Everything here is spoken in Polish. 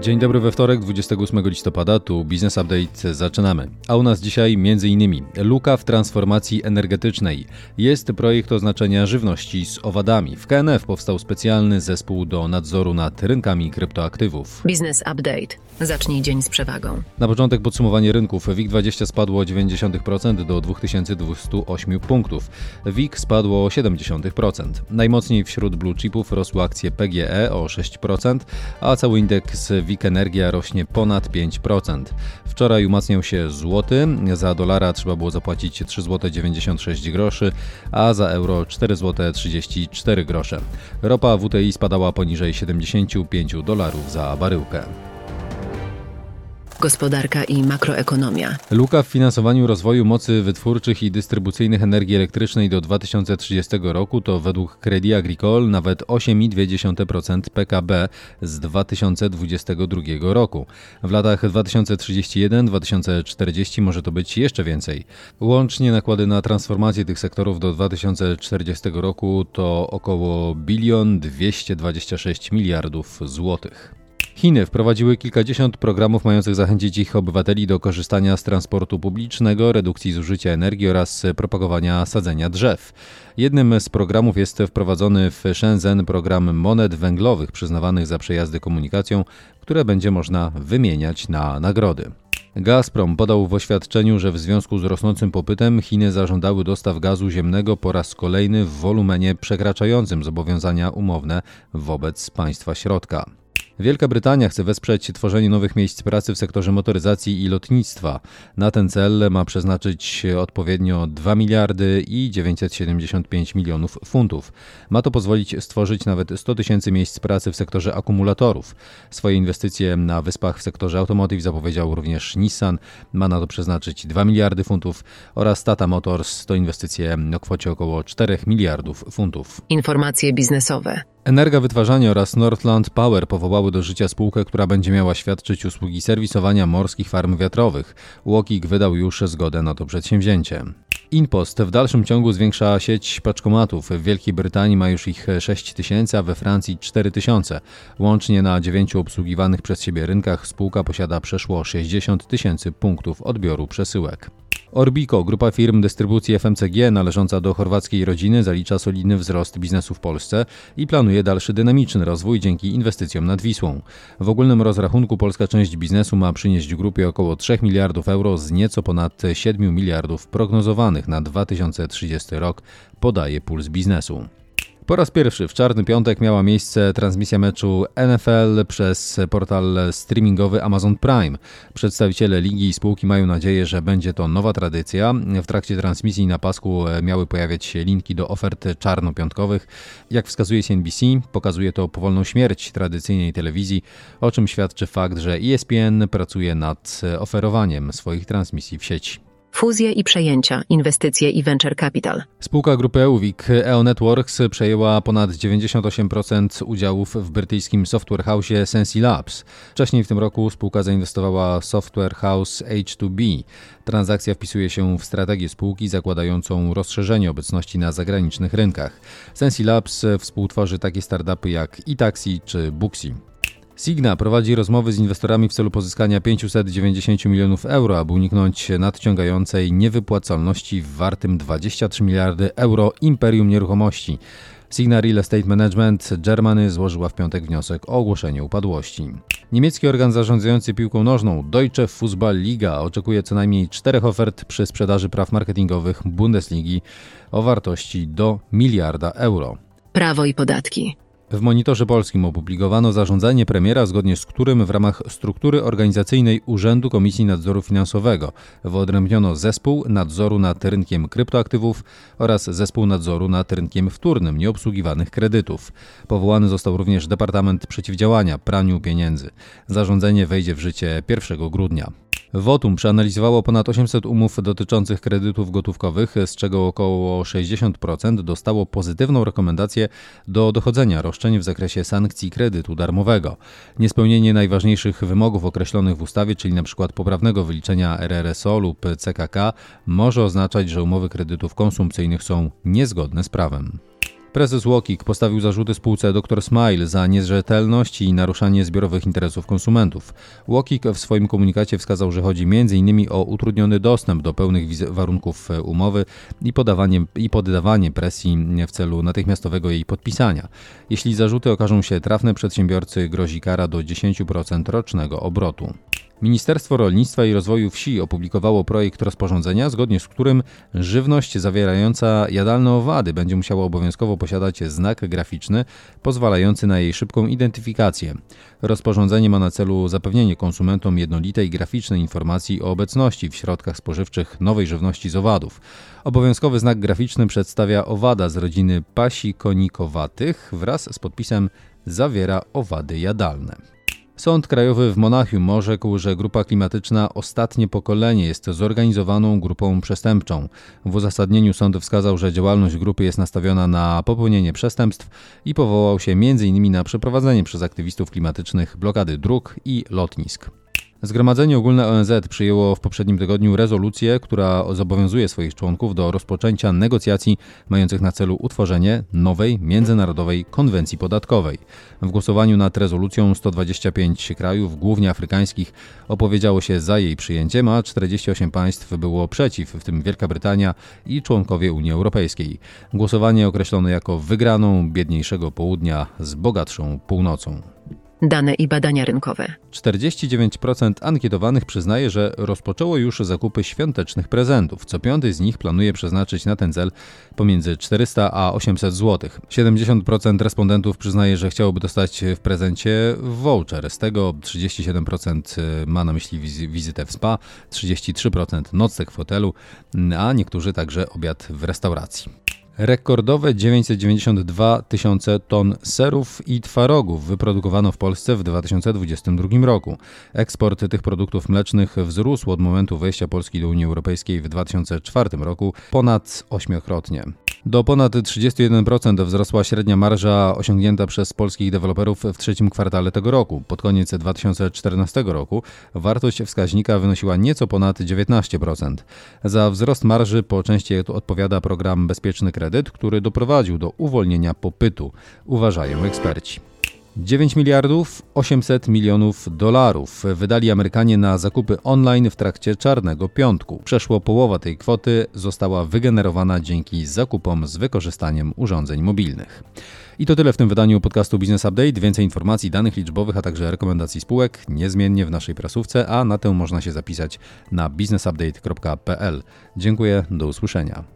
Dzień dobry we wtorek, 28 listopada, tu Business Update, zaczynamy. A u nas dzisiaj m.in. luka w transformacji energetycznej. Jest projekt oznaczenia żywności z owadami. W KNF powstał specjalny zespół do nadzoru nad rynkami kryptoaktywów. Business Update. Zacznij dzień z przewagą. Na początek podsumowanie rynków. WIG20 spadło o 0,9% do 2208 punktów. WIG spadło o 0,7%. Najmocniej wśród blue chipów rosły akcje PGE o 6%, a cały indeks WIG Energia rośnie ponad 5%. Wczoraj umacniał się złoty. Za dolara trzeba było zapłacić 3,96 zł, a za euro 4,34 zł. Ropa WTI spadała poniżej 75 dolarów za baryłkę. Gospodarka i makroekonomia. Luka w finansowaniu rozwoju mocy wytwórczych i dystrybucyjnych energii elektrycznej do 2030 roku to według Credit Agricole nawet 8,2% PKB z 2022 roku. W latach 2031-2040 może to być jeszcze więcej. Łącznie nakłady na transformację tych sektorów do 2040 roku to około bilion 226 miliardów złotych. Chiny wprowadziły kilkadziesiąt programów mających zachęcić ich obywateli do korzystania z transportu publicznego, redukcji zużycia energii oraz propagowania sadzenia drzew. Jednym z programów jest wprowadzony w Shenzhen program monet węglowych przyznawanych za przejazdy komunikacją, które będzie można wymieniać na nagrody. Gazprom podał w oświadczeniu, że w związku z rosnącym popytem Chiny zażądały dostaw gazu ziemnego po raz kolejny w wolumenie przekraczającym zobowiązania umowne wobec państwa środka. Wielka Brytania chce wesprzeć tworzenie nowych miejsc pracy w sektorze motoryzacji i lotnictwa. Na ten cel ma przeznaczyć odpowiednio 2 miliardy i 975 milionów funtów. Ma to pozwolić stworzyć nawet 100 tysięcy miejsc pracy w sektorze akumulatorów. Swoje inwestycje na wyspach w sektorze automotive zapowiedział również Nissan. Ma na to przeznaczyć 2 miliardy funtów oraz Tata Motors to inwestycje o kwocie około 4 miliardów funtów. Informacje biznesowe. Energa Wytwarzanie oraz Northland Power powołały do życia spółkę, która będzie miała świadczyć usługi serwisowania morskich farm wiatrowych. Łokik wydał już zgodę na to przedsięwzięcie. Inpost w dalszym ciągu zwiększa sieć paczkomatów. W Wielkiej Brytanii ma już ich 6 tysięcy, a we Francji 4 tysiące. Łącznie na dziewięciu obsługiwanych przez siebie rynkach spółka posiada przeszło 60 tysięcy punktów odbioru przesyłek. Orbico, grupa firm dystrybucji FMCG należąca do chorwackiej rodziny, zalicza solidny wzrost biznesu w Polsce i planuje dalszy dynamiczny rozwój dzięki inwestycjom nad Wisłą. W ogólnym rozrachunku polska część biznesu ma przynieść grupie około 3 miliardów euro z nieco ponad 7 miliardów prognozowanych na 2030 rok, podaje Puls Biznesu. Po raz pierwszy w czarny piątek miała miejsce transmisja meczu NFL przez portal streamingowy Amazon Prime. Przedstawiciele ligi i spółki mają nadzieję, że będzie to nowa tradycja. W trakcie transmisji na pasku miały pojawiać się linki do ofert czarnopiątkowych. Jak wskazuje CNBC, pokazuje to powolną śmierć tradycyjnej telewizji, o czym świadczy fakt, że ESPN pracuje nad oferowaniem swoich transmisji w sieci. Fuzje i przejęcia, inwestycje i venture capital. Spółka grupy EUWIC EO Networks przejęła ponad 98% udziałów w brytyjskim software house Sensi Labs. Wcześniej w tym roku spółka zainwestowała software house H2B. Transakcja wpisuje się w strategię spółki zakładającą rozszerzenie obecności na zagranicznych rynkach. Sensi Labs współtworzy takie startupy jak eTaxi czy Booksy. Signa prowadzi rozmowy z inwestorami w celu pozyskania 590 milionów euro, aby uniknąć nadciągającej niewypłacalności w wartym 23 miliardy euro imperium nieruchomości. Signa Real Estate Management Germany złożyła w piątek wniosek o ogłoszenie upadłości. Niemiecki organ zarządzający piłką nożną Deutsche Fußball Liga oczekuje co najmniej czterech ofert przy sprzedaży praw marketingowych Bundesligi o wartości do miliarda euro. Prawo i podatki. W monitorze polskim opublikowano zarządzenie premiera, zgodnie z którym w ramach struktury organizacyjnej Urzędu Komisji Nadzoru Finansowego wyodrębniono zespół nadzoru nad rynkiem kryptoaktywów oraz zespół nadzoru nad rynkiem wtórnym nieobsługiwanych kredytów. Powołany został również Departament Przeciwdziałania Praniu Pieniędzy. Zarządzenie wejdzie w życie 1 grudnia. Wotum przeanalizowało ponad 800 umów dotyczących kredytów gotówkowych, z czego około 60% dostało pozytywną rekomendację do dochodzenia roszczeń w zakresie sankcji kredytu darmowego. Niespełnienie najważniejszych wymogów określonych w ustawie, czyli np. poprawnego wyliczenia RRSO lub CKK, może oznaczać, że umowy kredytów konsumpcyjnych są niezgodne z prawem. Prezes Łokik postawił zarzuty spółce Dr Smile za nierzetelność i naruszanie zbiorowych interesów konsumentów. Łokik w swoim komunikacie wskazał, że chodzi m.in. o utrudniony dostęp do pełnych warunków umowy i, podawanie, i poddawanie presji w celu natychmiastowego jej podpisania. Jeśli zarzuty okażą się trafne, przedsiębiorcy grozi kara do 10% rocznego obrotu. Ministerstwo Rolnictwa i Rozwoju Wsi opublikowało projekt rozporządzenia, zgodnie z którym żywność zawierająca jadalne owady będzie musiała obowiązkowo posiadać znak graficzny pozwalający na jej szybką identyfikację. Rozporządzenie ma na celu zapewnienie konsumentom jednolitej graficznej informacji o obecności w środkach spożywczych nowej żywności z owadów. Obowiązkowy znak graficzny przedstawia owada z rodziny pasikonikowatych wraz z podpisem zawiera owady jadalne. Sąd Krajowy w Monachium orzekł, że grupa klimatyczna Ostatnie Pokolenie jest zorganizowaną grupą przestępczą. W uzasadnieniu sąd wskazał, że działalność grupy jest nastawiona na popełnienie przestępstw i powołał się m.in. na przeprowadzenie przez aktywistów klimatycznych blokady dróg i lotnisk. Zgromadzenie Ogólne ONZ przyjęło w poprzednim tygodniu rezolucję, która zobowiązuje swoich członków do rozpoczęcia negocjacji mających na celu utworzenie nowej międzynarodowej konwencji podatkowej. W głosowaniu nad rezolucją 125 krajów, głównie afrykańskich, opowiedziało się za jej przyjęciem, a 48 państw było przeciw, w tym Wielka Brytania i członkowie Unii Europejskiej. Głosowanie określono jako wygraną biedniejszego południa z bogatszą północą. Dane i badania rynkowe. 49% ankietowanych przyznaje, że rozpoczęło już zakupy świątecznych prezentów. Co piąty z nich planuje przeznaczyć na ten cel pomiędzy 400 a 800 zł. 70% respondentów przyznaje, że chciałoby dostać w prezencie voucher. Z tego 37% ma na myśli wizytę w spa, 33% nocleg w hotelu, a niektórzy także obiad w restauracji. Rekordowe 992 tysiące ton serów i twarogów wyprodukowano w Polsce w 2022 roku. Eksport tych produktów mlecznych wzrósł od momentu wejścia Polski do Unii Europejskiej w 2004 roku ponad ośmiokrotnie. Do ponad 31% wzrosła średnia marża osiągnięta przez polskich deweloperów w trzecim kwartale tego roku. Pod koniec 2014 roku wartość wskaźnika wynosiła nieco ponad 19%. Za wzrost marży po części odpowiada program Bezpieczny Kredyt, który doprowadził do uwolnienia popytu, uważają eksperci. 9 miliardów 800 milionów dolarów wydali Amerykanie na zakupy online w trakcie Czarnego Piątku. Przeszło połowa tej kwoty została wygenerowana dzięki zakupom z wykorzystaniem urządzeń mobilnych. I to tyle w tym wydaniu podcastu Business Update. Więcej informacji, danych liczbowych, a także rekomendacji spółek niezmiennie w naszej prasówce, a na tę można się zapisać na businessupdate.pl. Dziękuję, do usłyszenia.